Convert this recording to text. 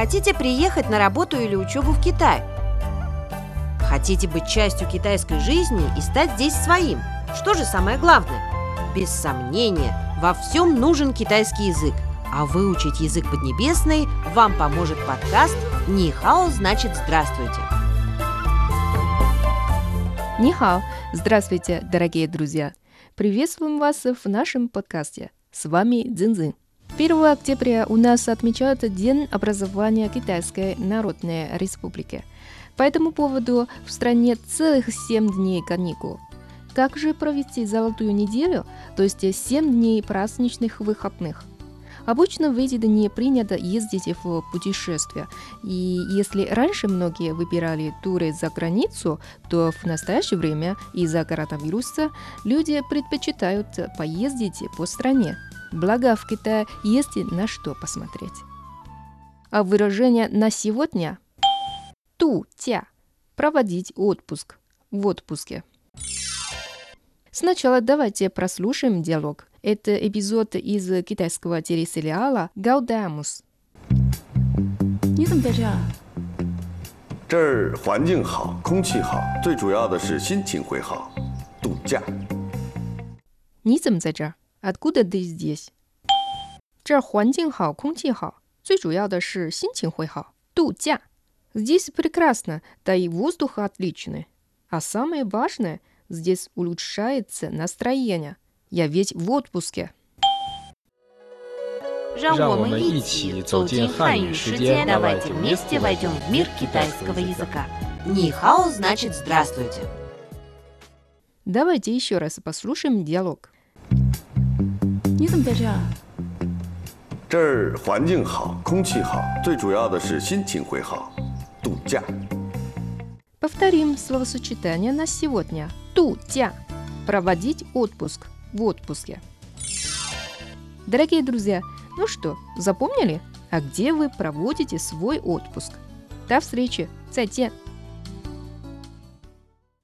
Хотите приехать на работу или учебу в Китай? Хотите быть частью китайской жизни и стать здесь своим? Что же самое главное? Без сомнения, во всем нужен китайский язык. А выучить язык поднебесный вам поможет подкаст «Нихао значит здравствуйте». Нихао! Здравствуйте, дорогие друзья! Приветствуем вас в нашем подкасте. С вами Цзиньцзин. 1 октября у нас отмечают День образования Китайской Народной Республики. По этому поводу в стране целых 7 дней каникул. Как же провести золотую неделю, то есть 7 дней праздничных выходных? Обычно в эти дни принято ездить в путешествия. И если раньше многие выбирали туры за границу, то в настоящее время из-за коронавируса люди предпочитают поездить по стране. Благо в Китае есть на что посмотреть. А выражение «на сегодня» – «ту-тя» – проводить отпуск в отпуске. Сначала давайте прослушаем диалог. Это эпизод из китайского телесериала «Гаудамус». 你怎么在这儿？这儿环境好，空气好，最主要的是心情会好，度假。 你怎么在这儿？Откуда ты здесь？这儿环境好，空气好，最主要的是心情会好。度假。Здесь прекрасно, да и воздух отличный. А самое важное, здесь улучшается настроение. Я ведь в отпуске. 让让我我们一们一起起走走进进汉汉语语世世界界，давайте давайте вместе вместе войдем в мир китайского языка. Нихао значит здравствуйте. Давайте еще раз послушаем диалог. 你怎么在这儿？这儿环境好，空气好，最主要的是心情会好，度假。 Повторим словосочетание на сегодня. Тутя. Проводить отпуск в отпуске. Дорогие друзья, ну что, запомнили? А где вы проводите свой отпуск? До встречи. 再见.